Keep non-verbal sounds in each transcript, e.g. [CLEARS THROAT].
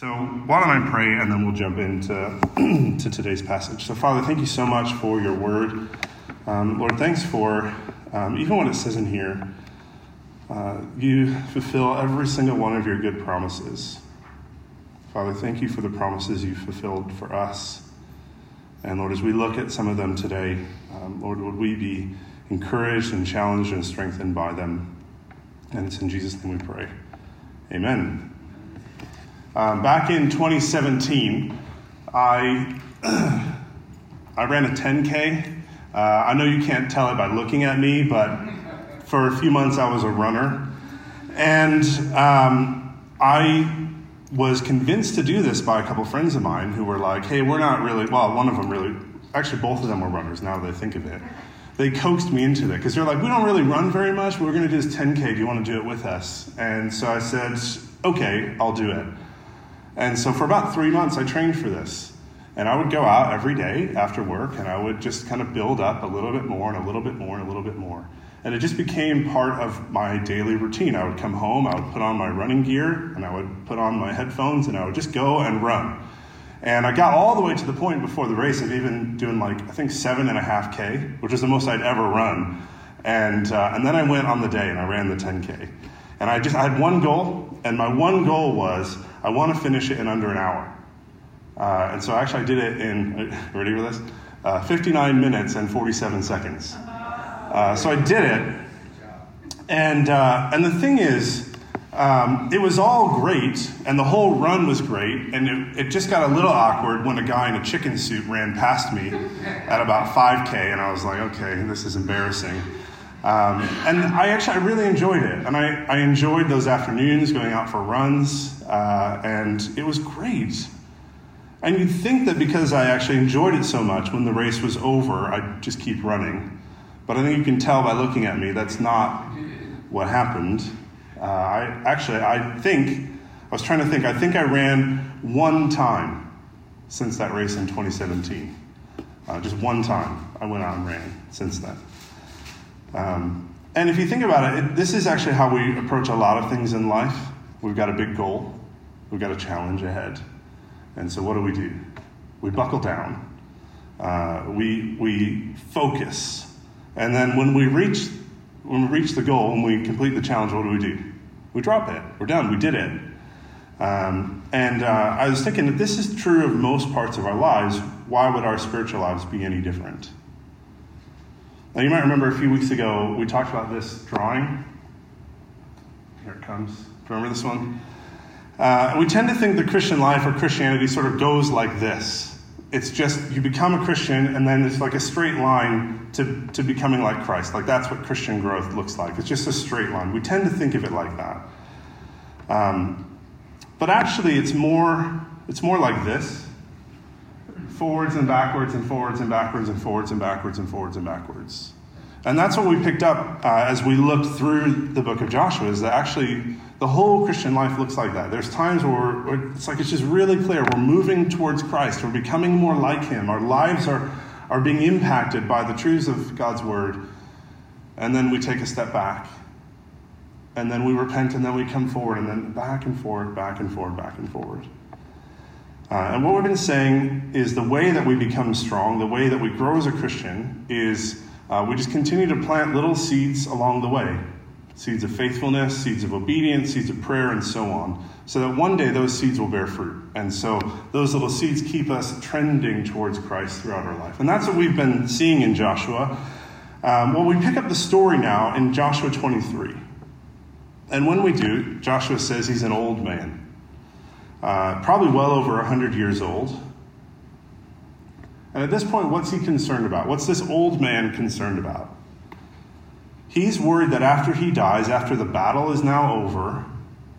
So, why don't I pray and then we'll jump into [CLEARS THROAT] to today's passage. So, Father, thank you so much for your word. Um, Lord, thanks for um, even what it says in here. Uh, you fulfill every single one of your good promises. Father, thank you for the promises you fulfilled for us. And Lord, as we look at some of them today, um, Lord, would we be encouraged and challenged and strengthened by them? And it's in Jesus' name we pray. Amen. Um, back in 2017, I, [CLEARS THROAT] I ran a 10K. Uh, I know you can't tell it by looking at me, but for a few months I was a runner. And um, I was convinced to do this by a couple friends of mine who were like, hey, we're not really, well, one of them really, actually, both of them were runners now that I think of it. They coaxed me into it because they're like, we don't really run very much, but we're going to do this 10K. Do you want to do it with us? And so I said, okay, I'll do it. And so for about three months, I trained for this. And I would go out every day after work and I would just kind of build up a little bit more and a little bit more and a little bit more. And it just became part of my daily routine. I would come home, I would put on my running gear, and I would put on my headphones, and I would just go and run. And I got all the way to the point before the race of even doing like, I think seven and a half K, which is the most I'd ever run. And, uh, and then I went on the day and I ran the 10K. And I just, I had one goal, and my one goal was I want to finish it in under an hour. Uh, and so actually I did it in, [LAUGHS] ready for this? Uh, 59 minutes and 47 seconds. Uh, so I did it. And, uh, and the thing is, um, it was all great, and the whole run was great, and it, it, just got a little awkward when a guy in a chicken suit ran past me at about 5K, and I was like, okay, this is embarrassing. Um, and I actually, I really enjoyed it, and I, I enjoyed those afternoons going out for runs, uh, and it was great. And you'd think that because I actually enjoyed it so much, when the race was over, I'd just keep running. But I think you can tell by looking at me that's not what happened. Uh, I actually, I think, I was trying to think, I think I ran one time since that race in 2017. Uh, just one time I went out and ran since then. Um, and if you think about it, it, this is actually how we approach a lot of things in life. We've got a big goal, we've got a challenge ahead. And so what do we do? We buckle down, uh, we, we focus, and then when we reach when we reach the goal, when we complete the challenge, what do we do? We drop it. We're done. We did it. Um, and uh, I was thinking if this is true of most parts of our lives, why would our spiritual lives be any different? Now, you might remember a few weeks ago we talked about this drawing. Here it comes. Remember this one? Uh, we tend to think the Christian life or Christianity sort of goes like this it's just you become a Christian and then it's like a straight line to, to becoming like Christ. Like that's what Christian growth looks like. It's just a straight line. We tend to think of it like that. Um, but actually, it's more, it's more like this forwards and backwards and forwards and backwards and forwards and backwards and forwards and backwards. And that's what we picked up uh, as we looked through the book of Joshua is that actually the whole Christian life looks like that. There's times where, where it's like it's just really clear. We're moving towards Christ. We're becoming more like Him. Our lives are, are being impacted by the truths of God's Word. And then we take a step back. And then we repent and then we come forward and then back and forward, back and forward, back and forward. Uh, and what we've been saying is the way that we become strong, the way that we grow as a Christian, is uh, we just continue to plant little seeds along the way seeds of faithfulness, seeds of obedience, seeds of prayer, and so on, so that one day those seeds will bear fruit. And so those little seeds keep us trending towards Christ throughout our life. And that's what we've been seeing in Joshua. Um, well, we pick up the story now in Joshua 23. And when we do, Joshua says he's an old man, uh, probably well over 100 years old. And at this point, what's he concerned about? What's this old man concerned about? He's worried that after he dies, after the battle is now over,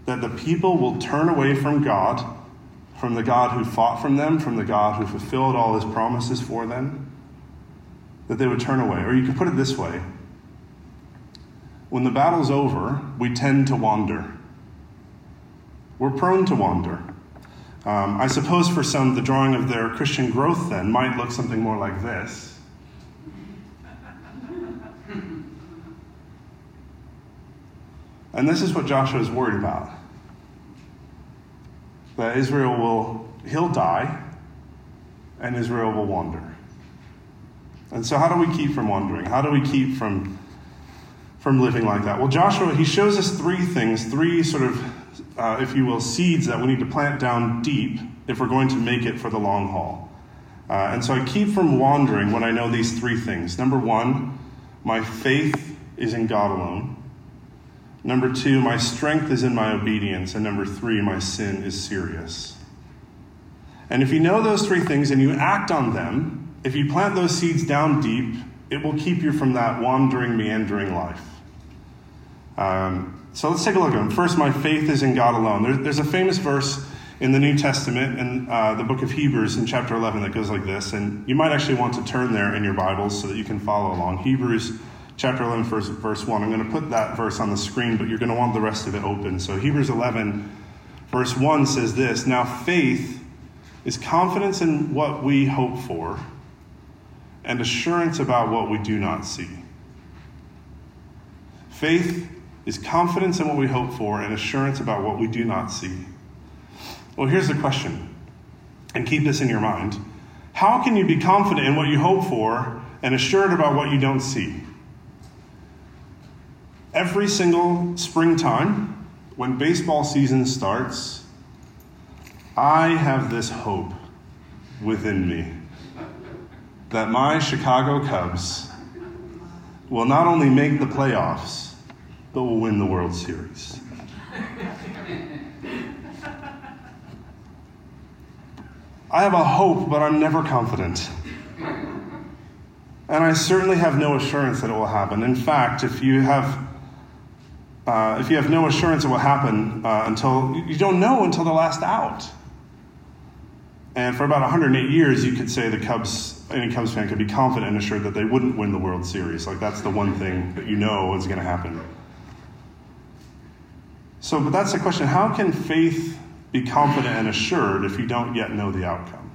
that the people will turn away from God, from the God who fought from them, from the God who fulfilled all his promises for them, that they would turn away. Or you could put it this way when the battle's over, we tend to wander. We're prone to wander. Um, I suppose for some, the drawing of their Christian growth then might look something more like this. And this is what Joshua is worried about. that Israel will, he'll die, and Israel will wander. And so, how do we keep from wandering? How do we keep from, from living like that? Well, Joshua, he shows us three things, three sort of, uh, if you will, seeds that we need to plant down deep if we're going to make it for the long haul. Uh, and so I keep from wandering when I know these three things. Number one, my faith is in God alone. Number two, my strength is in my obedience. And number three, my sin is serious. And if you know those three things and you act on them, if you plant those seeds down deep, it will keep you from that wandering, meandering life. Um, so let's take a look at them. First, my faith is in God alone. There, there's a famous verse in the New Testament in uh, the book of Hebrews in chapter 11 that goes like this. And you might actually want to turn there in your Bibles so that you can follow along. Hebrews chapter 11, verse, verse 1. I'm going to put that verse on the screen, but you're going to want the rest of it open. So Hebrews 11, verse 1 says this Now faith is confidence in what we hope for and assurance about what we do not see. Faith is confidence in what we hope for and assurance about what we do not see. Well, here's the question, and keep this in your mind. How can you be confident in what you hope for and assured about what you don't see? Every single springtime, when baseball season starts, I have this hope within me that my Chicago Cubs will not only make the playoffs, but will win the World Series. I have a hope, but I'm never confident. And I certainly have no assurance that it will happen. In fact, if you have, uh, if you have no assurance it will happen uh, until, you don't know until the last out. And for about 108 years, you could say the Cubs, any Cubs fan could be confident and assured that they wouldn't win the World Series. Like that's the one thing that you know is going to happen. So, but that's the question how can faith be confident and assured if you don't yet know the outcome?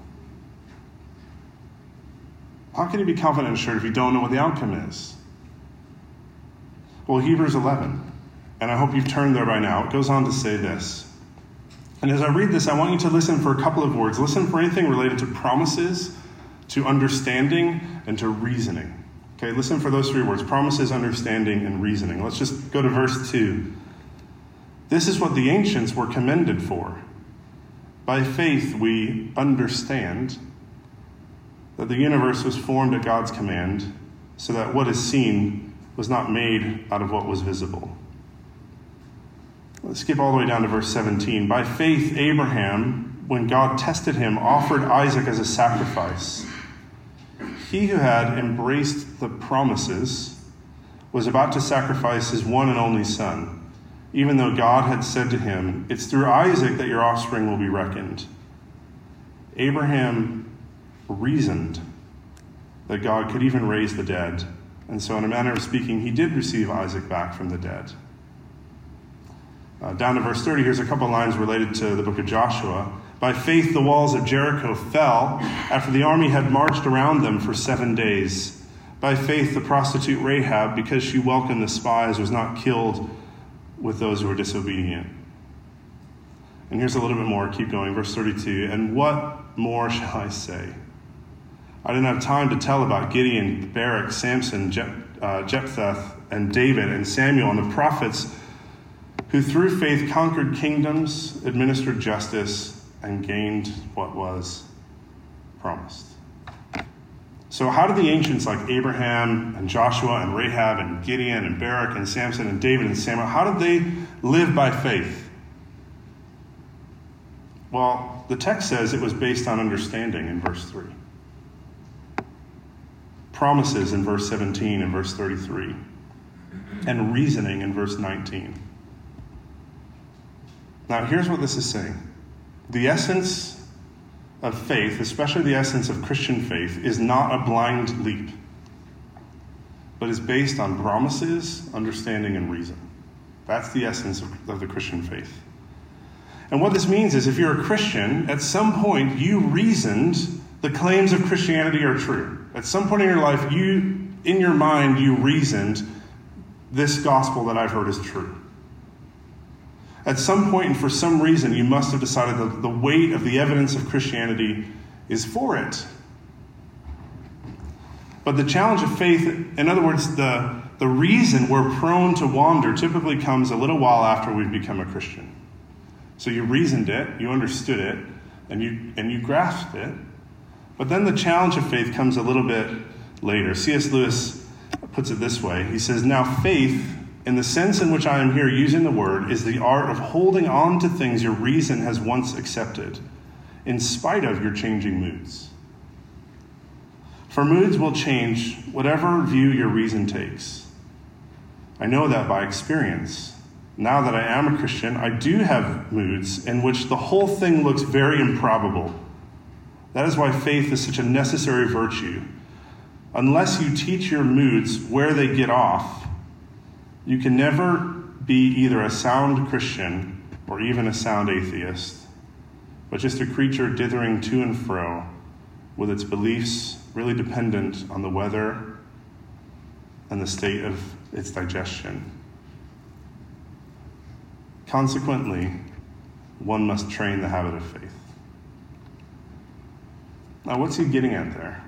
How can you be confident and assured if you don't know what the outcome is? Well, Hebrews 11, and I hope you've turned there by now, it goes on to say this. And as I read this, I want you to listen for a couple of words. Listen for anything related to promises, to understanding, and to reasoning. Okay, listen for those three words promises, understanding, and reasoning. Let's just go to verse 2. This is what the ancients were commended for. By faith, we understand that the universe was formed at God's command, so that what is seen was not made out of what was visible. Let's skip all the way down to verse 17. By faith, Abraham, when God tested him, offered Isaac as a sacrifice. He who had embraced the promises was about to sacrifice his one and only son even though God had said to him, It's through Isaac that your offspring will be reckoned. Abraham reasoned that God could even raise the dead. And so, in a manner of speaking, he did receive Isaac back from the dead. Uh, down to verse 30, here's a couple lines related to the book of Joshua. By faith, the walls of Jericho fell after the army had marched around them for seven days. By faith, the prostitute Rahab, because she welcomed the spies, was not killed with those who are disobedient. And here's a little bit more. Keep going. Verse 32. And what more shall I say? I didn't have time to tell about Gideon, Barak, Samson, uh, Jephthah, and David, and Samuel, and the prophets who through faith conquered kingdoms, administered justice, and gained what was promised. So, how did the ancients like Abraham and Joshua and Rahab and Gideon and Barak and Samson and David and Samuel, how did they live by faith? Well, the text says it was based on understanding in verse 3, promises in verse 17 and verse 33, and reasoning in verse 19. Now, here's what this is saying the essence of faith, especially the essence of Christian faith, is not a blind leap, but is based on promises, understanding, and reason. That's the essence of, of the Christian faith. And what this means is if you're a Christian, at some point you reasoned the claims of Christianity are true. At some point in your life, you, in your mind, you reasoned this gospel that I've heard is true. At some point and for some reason, you must have decided that the weight of the evidence of Christianity is for it. But the challenge of faith, in other words, the, the reason we're prone to wander typically comes a little while after we've become a Christian. So you reasoned it, you understood it, and you, and you grasped it. But then the challenge of faith comes a little bit later. C.S. Lewis puts it this way He says, Now faith, in the sense in which I am here using the word, is the art of holding on to things your reason has once accepted, in spite of your changing moods. For moods will change whatever view your reason takes. I know that by experience. Now that I am a Christian, I do have moods in which the whole thing looks very improbable. That is why faith is such a necessary virtue. Unless you teach your moods where they get off, you can never be either a sound Christian or even a sound atheist, but just a creature dithering to and fro with its beliefs really dependent on the weather and the state of its digestion. Consequently, one must train the habit of faith. Now, what's he getting at there?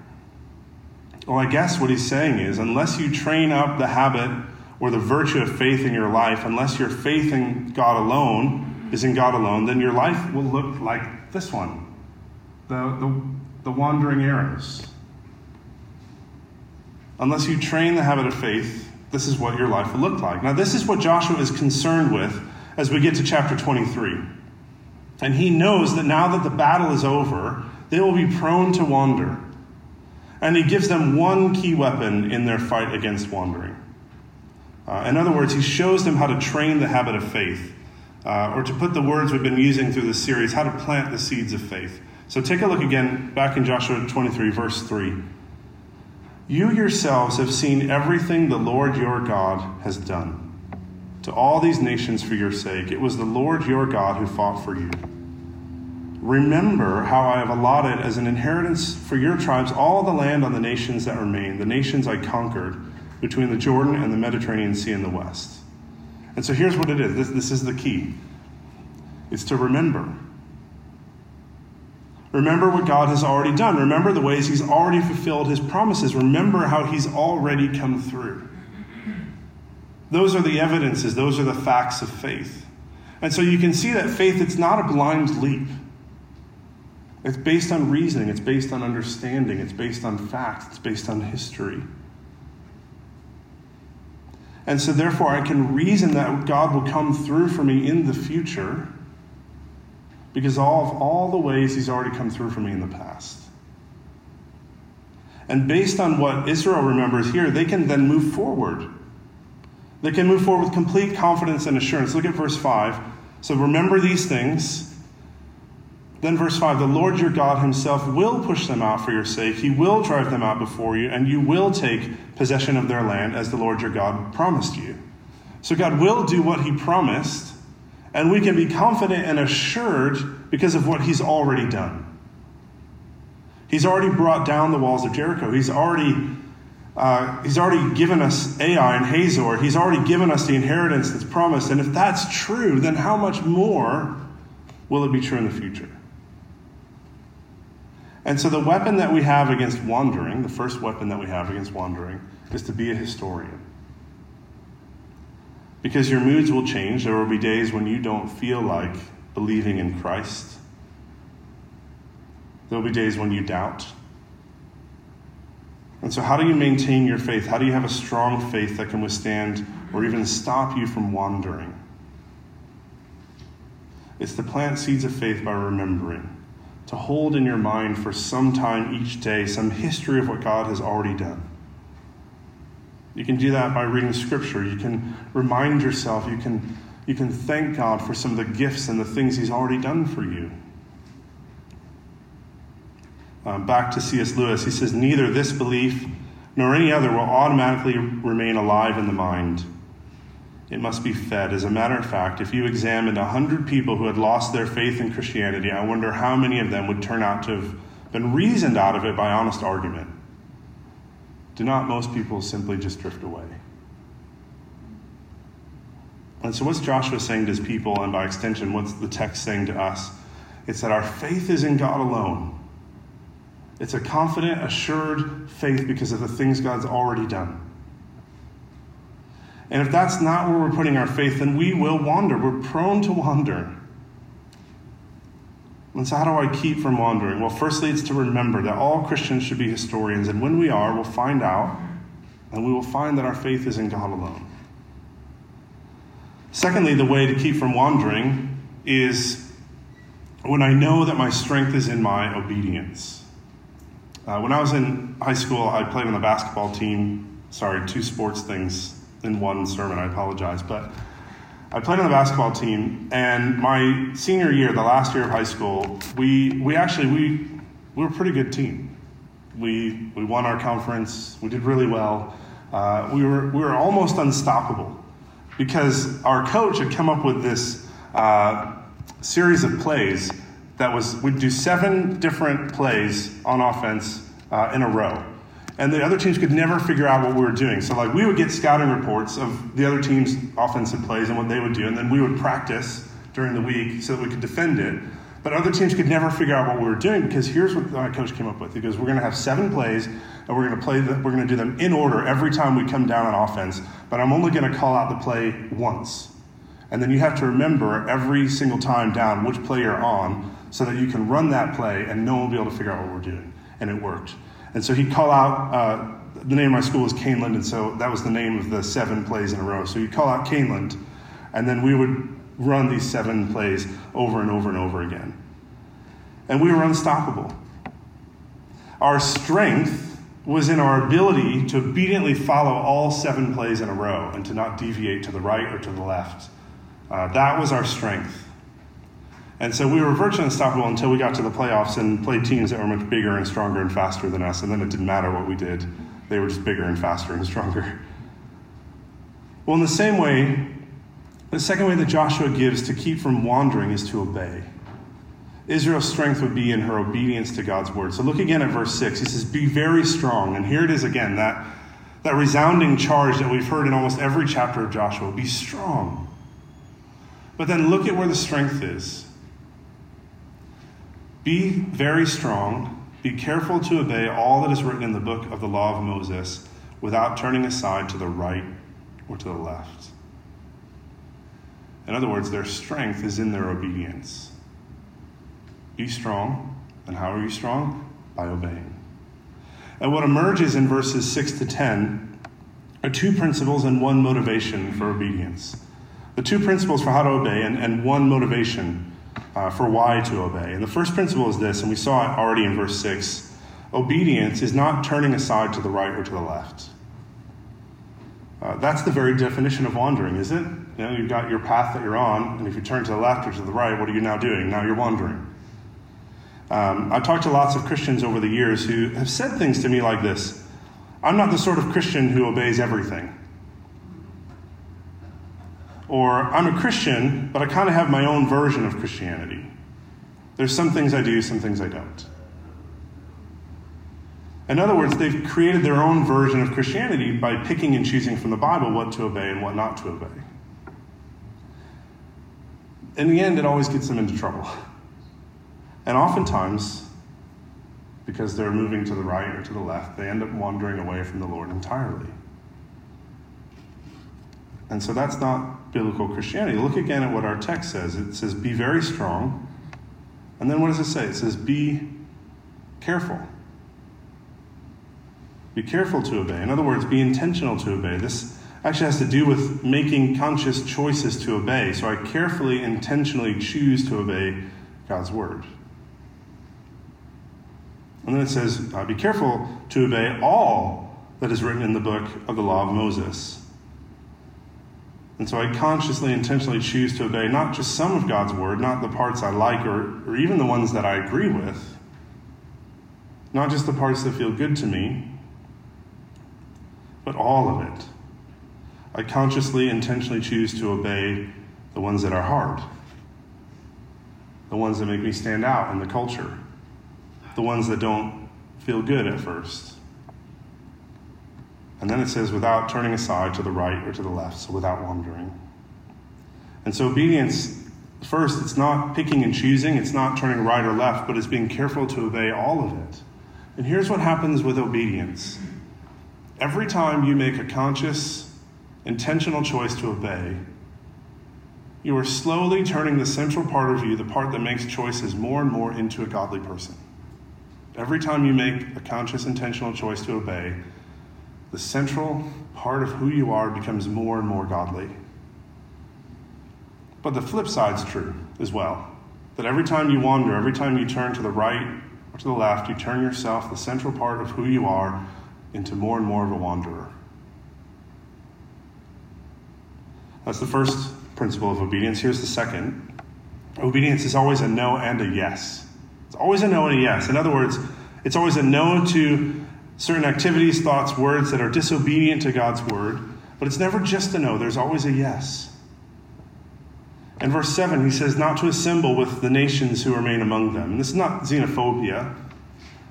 Well, I guess what he's saying is unless you train up the habit or the virtue of faith in your life, unless your faith in God alone is in God alone, then your life will look like this one the, the, the wandering arrows. Unless you train the habit of faith, this is what your life will look like. Now, this is what Joshua is concerned with as we get to chapter 23. And he knows that now that the battle is over, they will be prone to wander. And he gives them one key weapon in their fight against wandering. Uh, in other words, he shows them how to train the habit of faith, uh, or to put the words we've been using through this series, how to plant the seeds of faith. So take a look again back in Joshua 23, verse 3. You yourselves have seen everything the Lord your God has done to all these nations for your sake. It was the Lord your God who fought for you. Remember how I have allotted as an inheritance for your tribes all the land on the nations that remain, the nations I conquered between the Jordan and the Mediterranean Sea in the west. And so here's what it is this, this is the key it's to remember. Remember what God has already done. Remember the ways He's already fulfilled His promises. Remember how He's already come through. Those are the evidences, those are the facts of faith. And so you can see that faith, it's not a blind leap. It's based on reasoning, it's based on understanding, it's based on facts, it's based on history. And so, therefore, I can reason that God will come through for me in the future because all of all the ways He's already come through for me in the past. And based on what Israel remembers here, they can then move forward. They can move forward with complete confidence and assurance. Look at verse 5. So remember these things. Then, verse 5 the Lord your God himself will push them out for your sake. He will drive them out before you, and you will take possession of their land as the Lord your God promised you. So, God will do what he promised, and we can be confident and assured because of what he's already done. He's already brought down the walls of Jericho. He's already uh, he's already given us Ai and Hazor. He's already given us the inheritance that's promised. And if that's true, then how much more will it be true in the future? And so, the weapon that we have against wandering, the first weapon that we have against wandering, is to be a historian. Because your moods will change. There will be days when you don't feel like believing in Christ. There will be days when you doubt. And so, how do you maintain your faith? How do you have a strong faith that can withstand or even stop you from wandering? It's to plant seeds of faith by remembering, to hold in your mind for some time each day some history of what God has already done. You can do that by reading Scripture. You can remind yourself, you can, you can thank God for some of the gifts and the things He's already done for you. Um, back to C.S. Lewis, he says, Neither this belief nor any other will automatically remain alive in the mind. It must be fed. As a matter of fact, if you examined 100 people who had lost their faith in Christianity, I wonder how many of them would turn out to have been reasoned out of it by honest argument. Do not most people simply just drift away? And so, what's Joshua saying to his people, and by extension, what's the text saying to us? It's that our faith is in God alone. It's a confident, assured faith because of the things God's already done. And if that's not where we're putting our faith, then we will wander. We're prone to wander. And so, how do I keep from wandering? Well, firstly, it's to remember that all Christians should be historians. And when we are, we'll find out, and we will find that our faith is in God alone. Secondly, the way to keep from wandering is when I know that my strength is in my obedience. Uh, when I was in high school, I played on the basketball team. Sorry, two sports things in one sermon. I apologize. But I played on the basketball team, and my senior year, the last year of high school, we, we actually we, we were a pretty good team. We, we won our conference. We did really well. Uh, we, were, we were almost unstoppable because our coach had come up with this uh, series of plays that was we'd do seven different plays on offense uh, in a row and the other teams could never figure out what we were doing so like we would get scouting reports of the other team's offensive plays and what they would do and then we would practice during the week so that we could defend it but other teams could never figure out what we were doing because here's what my coach came up with he goes we're going to have seven plays and we're going to play the, we're going to do them in order every time we come down on offense but i'm only going to call out the play once and then you have to remember every single time down which play you're on so that you can run that play and no one will be able to figure out what we're doing. And it worked. And so he'd call out, uh, the name of my school is Kaneland, and so that was the name of the seven plays in a row. So he'd call out Kaneland, and then we would run these seven plays over and over and over again. And we were unstoppable. Our strength was in our ability to obediently follow all seven plays in a row and to not deviate to the right or to the left. Uh, that was our strength. And so we were virtually unstoppable until we got to the playoffs and played teams that were much bigger and stronger and faster than us. And then it didn't matter what we did, they were just bigger and faster and stronger. Well, in the same way, the second way that Joshua gives to keep from wandering is to obey. Israel's strength would be in her obedience to God's word. So look again at verse 6. He says, Be very strong. And here it is again, that, that resounding charge that we've heard in almost every chapter of Joshua. Be strong. But then look at where the strength is. Be very strong, be careful to obey all that is written in the book of the law of Moses without turning aside to the right or to the left. In other words, their strength is in their obedience. Be strong. And how are you strong? By obeying. And what emerges in verses 6 to 10 are two principles and one motivation for obedience. The two principles for how to obey and, and one motivation uh, for why to obey. And the first principle is this, and we saw it already in verse 6 obedience is not turning aside to the right or to the left. Uh, that's the very definition of wandering, is it? You know, you've got your path that you're on, and if you turn to the left or to the right, what are you now doing? Now you're wandering. Um, I've talked to lots of Christians over the years who have said things to me like this I'm not the sort of Christian who obeys everything. Or I'm a Christian, but I kind of have my own version of Christianity. There's some things I do, some things I don't. In other words, they've created their own version of Christianity by picking and choosing from the Bible what to obey and what not to obey. In the end, it always gets them into trouble. And oftentimes, because they're moving to the right or to the left, they end up wandering away from the Lord entirely. And so that's not biblical Christianity. Look again at what our text says. It says, Be very strong. And then what does it say? It says, Be careful. Be careful to obey. In other words, be intentional to obey. This actually has to do with making conscious choices to obey. So I carefully, intentionally choose to obey God's word. And then it says, uh, Be careful to obey all that is written in the book of the law of Moses. And so I consciously, intentionally choose to obey not just some of God's word, not the parts I like or, or even the ones that I agree with, not just the parts that feel good to me, but all of it. I consciously, intentionally choose to obey the ones that are hard, the ones that make me stand out in the culture, the ones that don't feel good at first. And then it says, without turning aside to the right or to the left, so without wandering. And so, obedience, first, it's not picking and choosing, it's not turning right or left, but it's being careful to obey all of it. And here's what happens with obedience every time you make a conscious, intentional choice to obey, you are slowly turning the central part of you, the part that makes choices, more and more into a godly person. Every time you make a conscious, intentional choice to obey, the central part of who you are becomes more and more godly. But the flip side's true as well. That every time you wander, every time you turn to the right or to the left, you turn yourself, the central part of who you are, into more and more of a wanderer. That's the first principle of obedience. Here's the second obedience is always a no and a yes. It's always a no and a yes. In other words, it's always a no to certain activities, thoughts, words that are disobedient to God's word, but it's never just a no, there's always a yes. In verse 7, he says, Not to assemble with the nations who remain among them. And this is not xenophobia,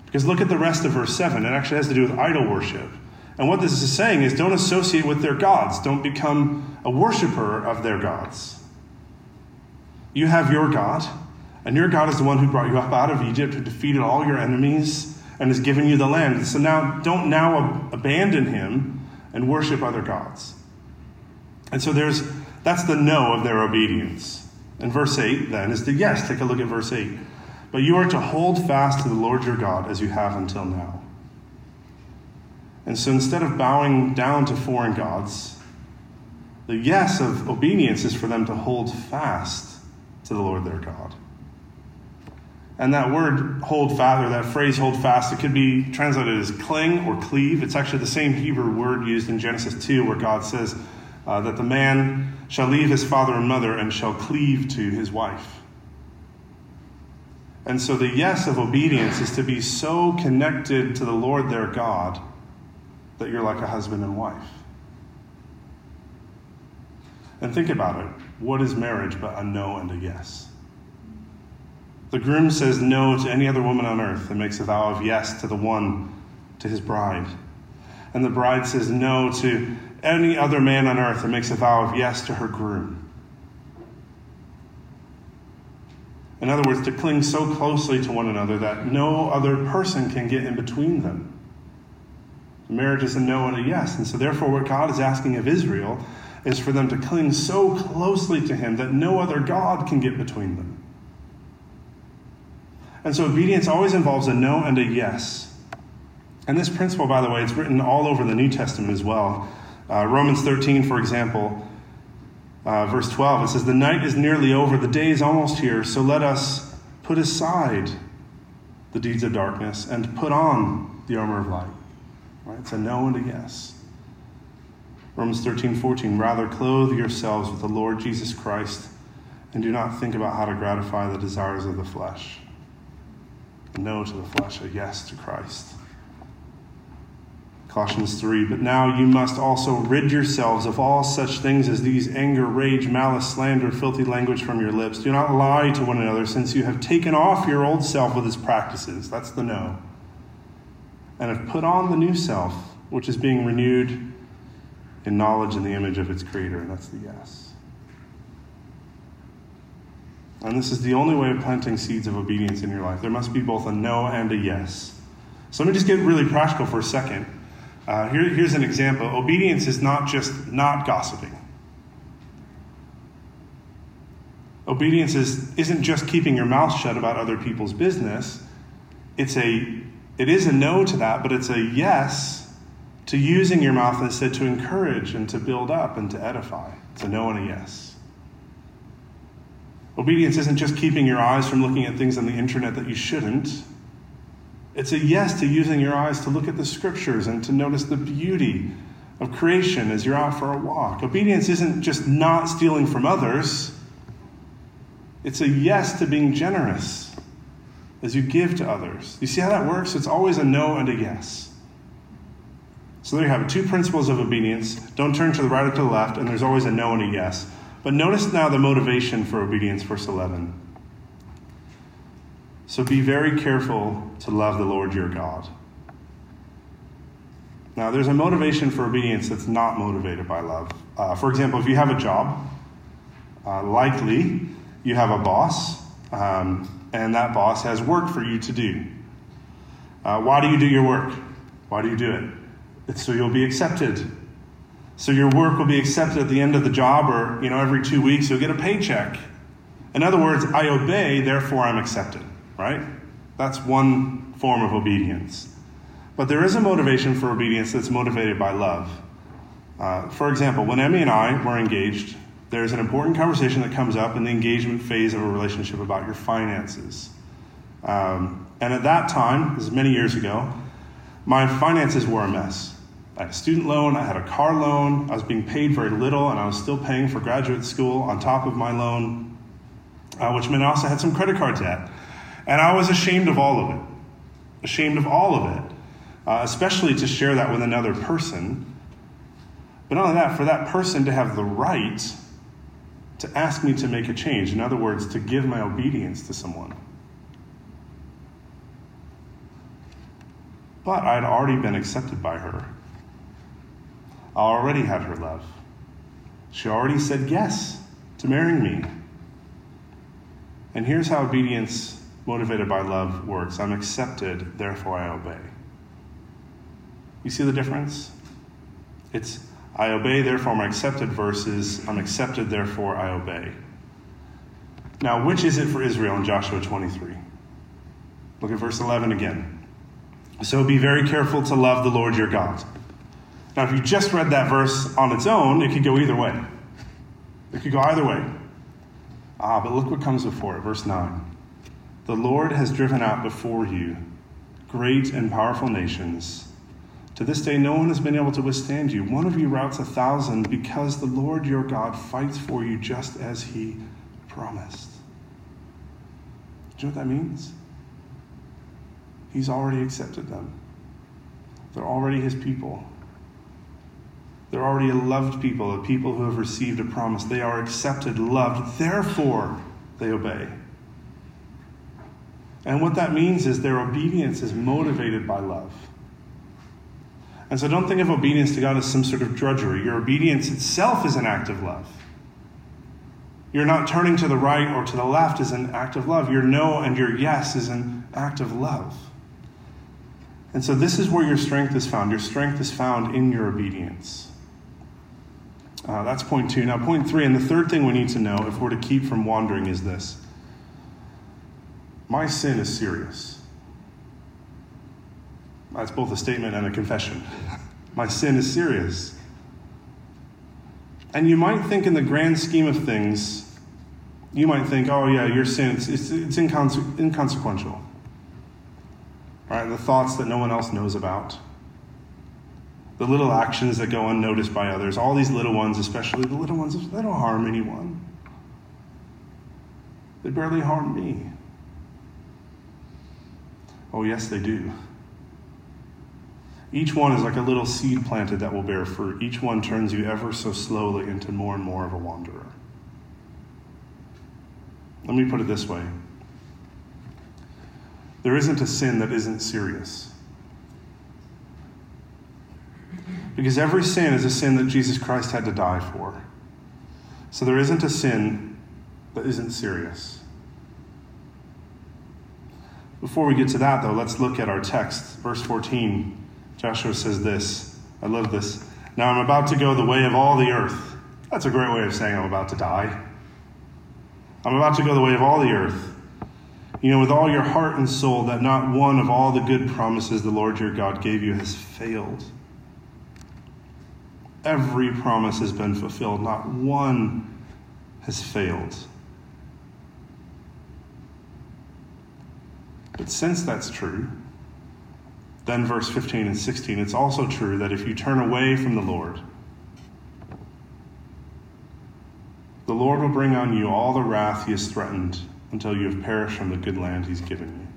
because look at the rest of verse 7. It actually has to do with idol worship. And what this is saying is don't associate with their gods, don't become a worshiper of their gods. You have your God, and your God is the one who brought you up out of Egypt, who defeated all your enemies, and has given you the land. So now, don't now abandon him and worship other gods. And so there's that's the no of their obedience. And verse 8 then is the yes. Take a look at verse 8. But you are to hold fast to the Lord your God as you have until now. And so instead of bowing down to foreign gods, the yes of obedience is for them to hold fast to the Lord their God. And that word hold fast, or that phrase hold fast, it could be translated as cling or cleave. It's actually the same Hebrew word used in Genesis 2, where God says uh, that the man shall leave his father and mother and shall cleave to his wife. And so the yes of obedience is to be so connected to the Lord their God that you're like a husband and wife. And think about it. What is marriage but a no and a yes? The groom says no to any other woman on earth and makes a vow of yes to the one, to his bride. And the bride says no to any other man on earth and makes a vow of yes to her groom. In other words, to cling so closely to one another that no other person can get in between them. Marriage is a no and a yes. And so, therefore, what God is asking of Israel is for them to cling so closely to Him that no other God can get between them. And so obedience always involves a no and a yes. And this principle, by the way, it's written all over the New Testament as well. Uh, Romans 13, for example, uh, verse 12, it says, The night is nearly over, the day is almost here, so let us put aside the deeds of darkness and put on the armor of light. Right? It's a no and a yes. Romans 13, 14, rather clothe yourselves with the Lord Jesus Christ and do not think about how to gratify the desires of the flesh no to the flesh, a yes to Christ. Colossians 3 But now you must also rid yourselves of all such things as these anger, rage, malice, slander, filthy language from your lips. Do not lie to one another, since you have taken off your old self with its practices. That's the no. And have put on the new self, which is being renewed in knowledge in the image of its creator. And that's the yes. And this is the only way of planting seeds of obedience in your life. There must be both a no and a yes. So let me just get really practical for a second. Uh, here, here's an example obedience is not just not gossiping. Obedience is, isn't just keeping your mouth shut about other people's business. It's a, it is a no to that, but it's a yes to using your mouth instead to encourage and to build up and to edify. It's a no and a yes. Obedience isn't just keeping your eyes from looking at things on the internet that you shouldn't. It's a yes to using your eyes to look at the scriptures and to notice the beauty of creation as you're out for a walk. Obedience isn't just not stealing from others, it's a yes to being generous as you give to others. You see how that works? It's always a no and a yes. So there you have it two principles of obedience. Don't turn to the right or to the left, and there's always a no and a yes. But notice now the motivation for obedience, verse 11. So be very careful to love the Lord your God. Now, there's a motivation for obedience that's not motivated by love. Uh, for example, if you have a job, Uh, likely, you have a boss, um, and that boss has work for you to do. Uh, why do you do your work? Why do you do it? It's so you'll be accepted. So your work will be accepted at the end of the job, or you know, every two weeks you'll get a paycheck. In other words, I obey, therefore I'm accepted. Right? That's one form of obedience. But there is a motivation for obedience that's motivated by love. Uh, for example, when Emmy and I were engaged, there's an important conversation that comes up in the engagement phase of a relationship about your finances. Um, and at that time, this is many years ago, my finances were a mess. I had a student loan, I had a car loan, I was being paid very little, and I was still paying for graduate school on top of my loan, uh, which meant I also had some credit card debt. And I was ashamed of all of it. Ashamed of all of it uh, especially to share that with another person. But not only that, for that person to have the right to ask me to make a change. In other words, to give my obedience to someone. But I had already been accepted by her. I already had her love. She already said yes to marrying me. And here's how obedience motivated by love works I'm accepted, therefore I obey. You see the difference? It's I obey, therefore I'm accepted, versus I'm accepted, therefore I obey. Now, which is it for Israel in Joshua 23? Look at verse 11 again. So be very careful to love the Lord your God. Now, if you just read that verse on its own, it could go either way. It could go either way. Ah, but look what comes before it. Verse 9. The Lord has driven out before you great and powerful nations to this day, no one has been able to withstand you. One of you routs a thousand because the Lord your God fights for you just as he promised. Do you know what that means? He's already accepted them. They're already his people. They're already a loved people, a people who have received a promise. They are accepted, loved. Therefore, they obey. And what that means is their obedience is motivated by love. And so don't think of obedience to God as some sort of drudgery. Your obedience itself is an act of love. Your not turning to the right or to the left is an act of love. Your no and your yes is an act of love. And so this is where your strength is found. Your strength is found in your obedience. Uh, that's point two. Now, point three, and the third thing we need to know if we're to keep from wandering is this my sin is serious. That's both a statement and a confession. [LAUGHS] My sin is serious. And you might think, in the grand scheme of things, you might think, oh, yeah, your sin, it's, it's, it's inconse- inconsequential. Right? The thoughts that no one else knows about, the little actions that go unnoticed by others, all these little ones, especially the little ones, they don't harm anyone. They barely harm me. Oh, yes, they do. Each one is like a little seed planted that will bear fruit. Each one turns you ever so slowly into more and more of a wanderer. Let me put it this way there isn't a sin that isn't serious. Because every sin is a sin that Jesus Christ had to die for. So there isn't a sin that isn't serious. Before we get to that, though, let's look at our text. Verse 14 Joshua says this. I love this. Now I'm about to go the way of all the earth. That's a great way of saying I'm about to die. I'm about to go the way of all the earth. You know, with all your heart and soul, that not one of all the good promises the Lord your God gave you has failed. Every promise has been fulfilled, not one has failed. But since that's true, then, verse 15 and 16, it's also true that if you turn away from the Lord, the Lord will bring on you all the wrath he has threatened until you have perished from the good land he's given you.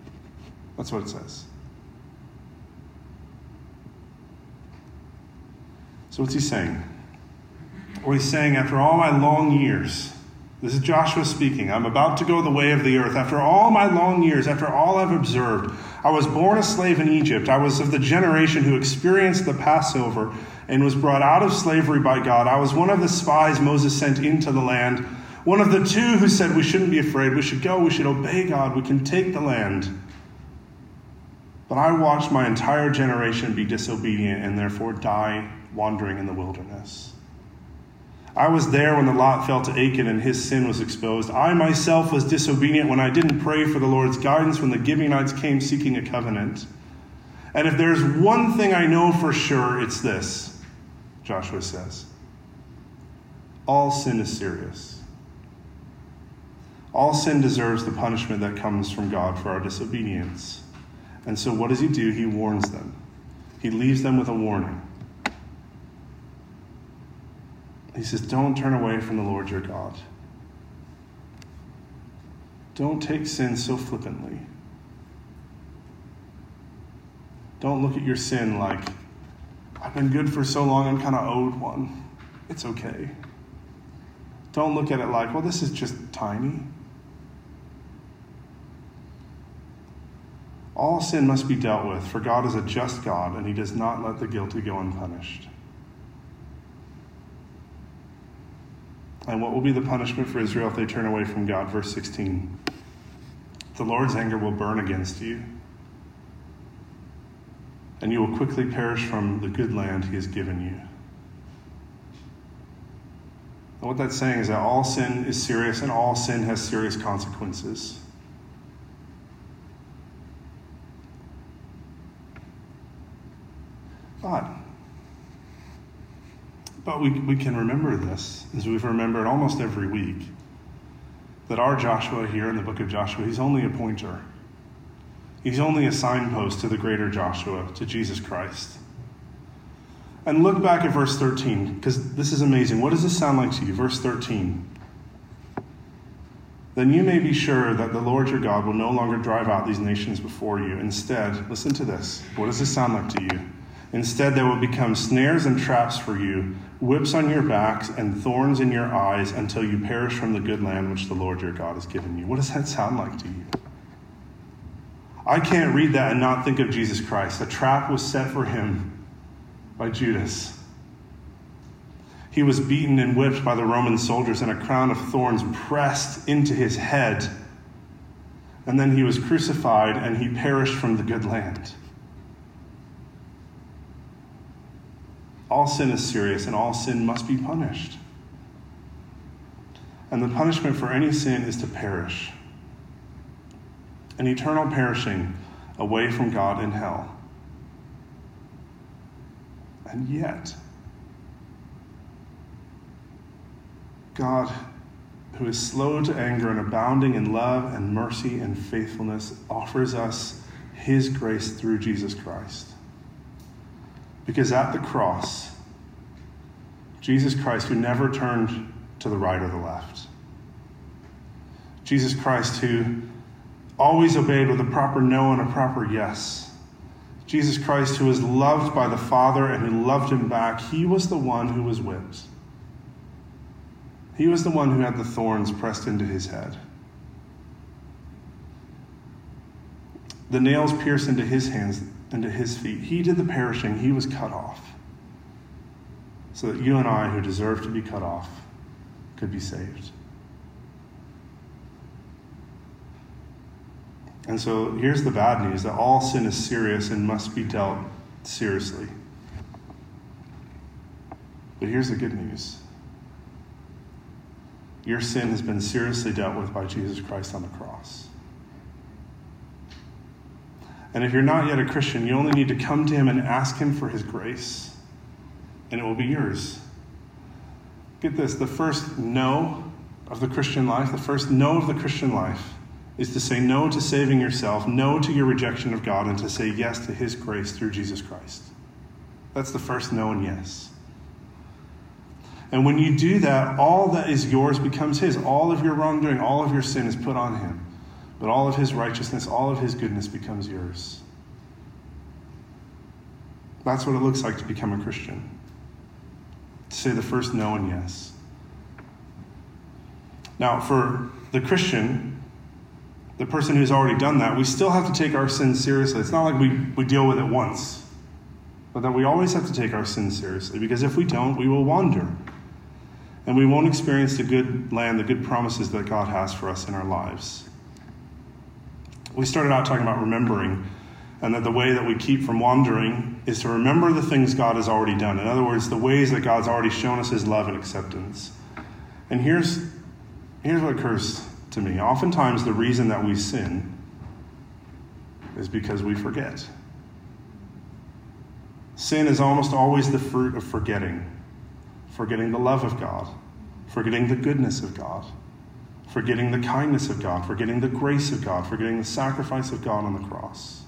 That's what it says. What's he saying? Well, he's saying, after all my long years, this is Joshua speaking. I'm about to go the way of the earth. After all my long years, after all I've observed, I was born a slave in Egypt. I was of the generation who experienced the Passover and was brought out of slavery by God. I was one of the spies Moses sent into the land. One of the two who said we shouldn't be afraid, we should go, we should obey God, we can take the land. But I watched my entire generation be disobedient and therefore die wandering in the wilderness. I was there when the lot fell to Achan and his sin was exposed. I myself was disobedient when I didn't pray for the Lord's guidance when the Gibeonites came seeking a covenant. And if there's one thing I know for sure, it's this, Joshua says. All sin is serious. All sin deserves the punishment that comes from God for our disobedience. And so, what does he do? He warns them, he leaves them with a warning. He says, Don't turn away from the Lord your God. Don't take sin so flippantly. Don't look at your sin like, I've been good for so long, I'm kind of owed one. It's okay. Don't look at it like, well, this is just tiny. All sin must be dealt with, for God is a just God, and He does not let the guilty go unpunished. And what will be the punishment for Israel if they turn away from God? Verse 16 The Lord's anger will burn against you, and you will quickly perish from the good land He has given you. And what that's saying is that all sin is serious and all sin has serious consequences. But, but we, we can remember this, as we've remembered almost every week, that our Joshua here in the book of Joshua, he's only a pointer. He's only a signpost to the greater Joshua, to Jesus Christ. And look back at verse 13, because this is amazing. What does this sound like to you? Verse 13. Then you may be sure that the Lord your God will no longer drive out these nations before you. Instead, listen to this. What does this sound like to you? Instead, they will become snares and traps for you, whips on your backs, and thorns in your eyes until you perish from the good land which the Lord your God has given you. What does that sound like to you? I can't read that and not think of Jesus Christ. A trap was set for him by Judas. He was beaten and whipped by the Roman soldiers, and a crown of thorns pressed into his head. And then he was crucified, and he perished from the good land. All sin is serious, and all sin must be punished. And the punishment for any sin is to perish an eternal perishing away from God in hell. And yet, God, who is slow to anger and abounding in love and mercy and faithfulness, offers us his grace through Jesus Christ. Because at the cross, Jesus Christ, who never turned to the right or the left, Jesus Christ, who always obeyed with a proper no and a proper yes. Jesus Christ, who was loved by the Father and who loved him back, he was the one who was whipped. He was the one who had the thorns pressed into his head. The nails pierced into his hands, into his feet. He did the perishing, he was cut off. So that you and I, who deserve to be cut off, could be saved. And so here's the bad news that all sin is serious and must be dealt seriously. But here's the good news your sin has been seriously dealt with by Jesus Christ on the cross. And if you're not yet a Christian, you only need to come to Him and ask Him for His grace, and it will be yours. Get this the first no of the Christian life, the first no of the Christian life is to say no to saving yourself, no to your rejection of God, and to say yes to His grace through Jesus Christ. That's the first no and yes. And when you do that, all that is yours becomes His. All of your wrongdoing, all of your sin is put on Him. But all of His righteousness, all of His goodness becomes yours. That's what it looks like to become a Christian. To say the first no and yes. Now, for the Christian, the person who's already done that, we still have to take our sins seriously. It's not like we, we deal with it once, but that we always have to take our sins seriously because if we don't, we will wander. And we won't experience the good land, the good promises that God has for us in our lives. We started out talking about remembering, and that the way that we keep from wandering is to remember the things God has already done. In other words, the ways that God's already shown us his love and acceptance. And here's, here's what occurs to me. Oftentimes, the reason that we sin is because we forget. Sin is almost always the fruit of forgetting forgetting the love of God, forgetting the goodness of God, forgetting the kindness of God, forgetting the grace of God, forgetting the sacrifice of God on the cross.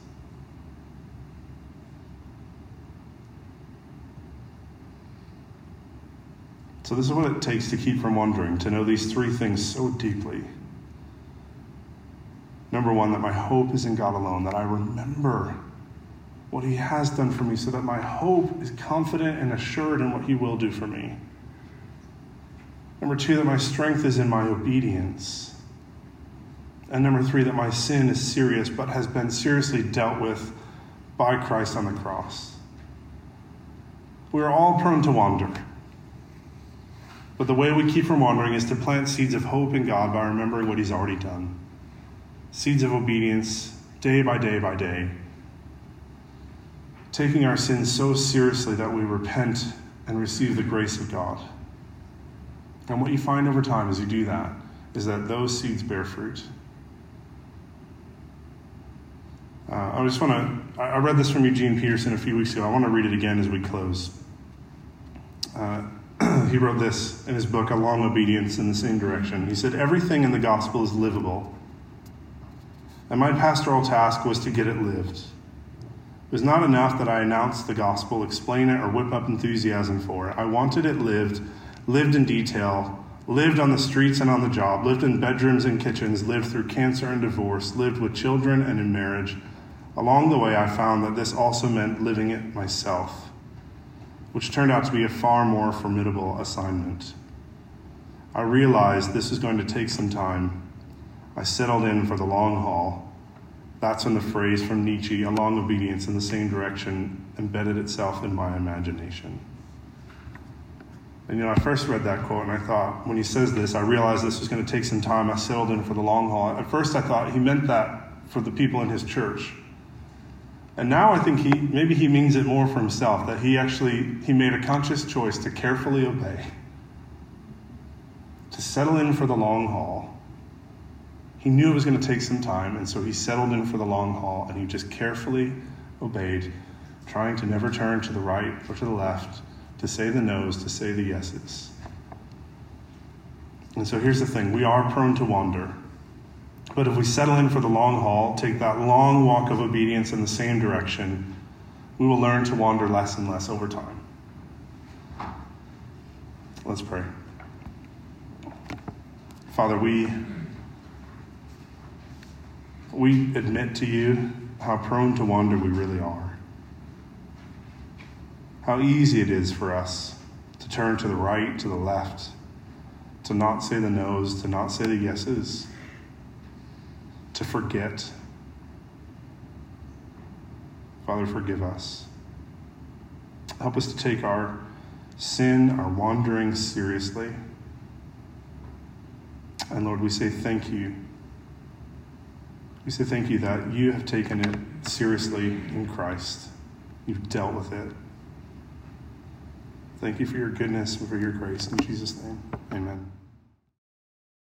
So, this is what it takes to keep from wandering, to know these three things so deeply. Number one, that my hope is in God alone, that I remember what He has done for me so that my hope is confident and assured in what He will do for me. Number two, that my strength is in my obedience. And number three, that my sin is serious but has been seriously dealt with by Christ on the cross. We are all prone to wander. But the way we keep from wandering is to plant seeds of hope in God by remembering what He's already done. Seeds of obedience, day by day by day. Taking our sins so seriously that we repent and receive the grace of God. And what you find over time as you do that is that those seeds bear fruit. Uh, I just want to, I read this from Eugene Peterson a few weeks ago. I want to read it again as we close. Uh, [CLEARS THROAT] he wrote this in his book, A Long Obedience in the Same Direction. He said, Everything in the gospel is livable. And my pastoral task was to get it lived. It was not enough that I announced the gospel, explain it, or whip up enthusiasm for it. I wanted it lived, lived in detail, lived on the streets and on the job, lived in bedrooms and kitchens, lived through cancer and divorce, lived with children and in marriage. Along the way, I found that this also meant living it myself which turned out to be a far more formidable assignment. I realized this was going to take some time. I settled in for the long haul. That's when the phrase from Nietzsche, a long obedience in the same direction, embedded itself in my imagination. And you know, I first read that quote and I thought, when he says this, I realized this was going to take some time. I settled in for the long haul. At first, I thought he meant that for the people in his church and now I think he maybe he means it more for himself that he actually he made a conscious choice to carefully obey. To settle in for the long haul. He knew it was going to take some time, and so he settled in for the long haul and he just carefully obeyed, trying to never turn to the right or to the left, to say the no's, to say the yeses. And so here's the thing we are prone to wander. But if we settle in for the long haul, take that long walk of obedience in the same direction, we will learn to wander less and less over time. Let's pray. Father, we, we admit to you how prone to wander we really are. How easy it is for us to turn to the right, to the left, to not say the no's, to not say the yeses to forget. Father, forgive us. Help us to take our sin, our wandering seriously. And Lord, we say thank you. We say thank you that you have taken it seriously in Christ. You've dealt with it. Thank you for your goodness and for your grace. In Jesus' name, amen.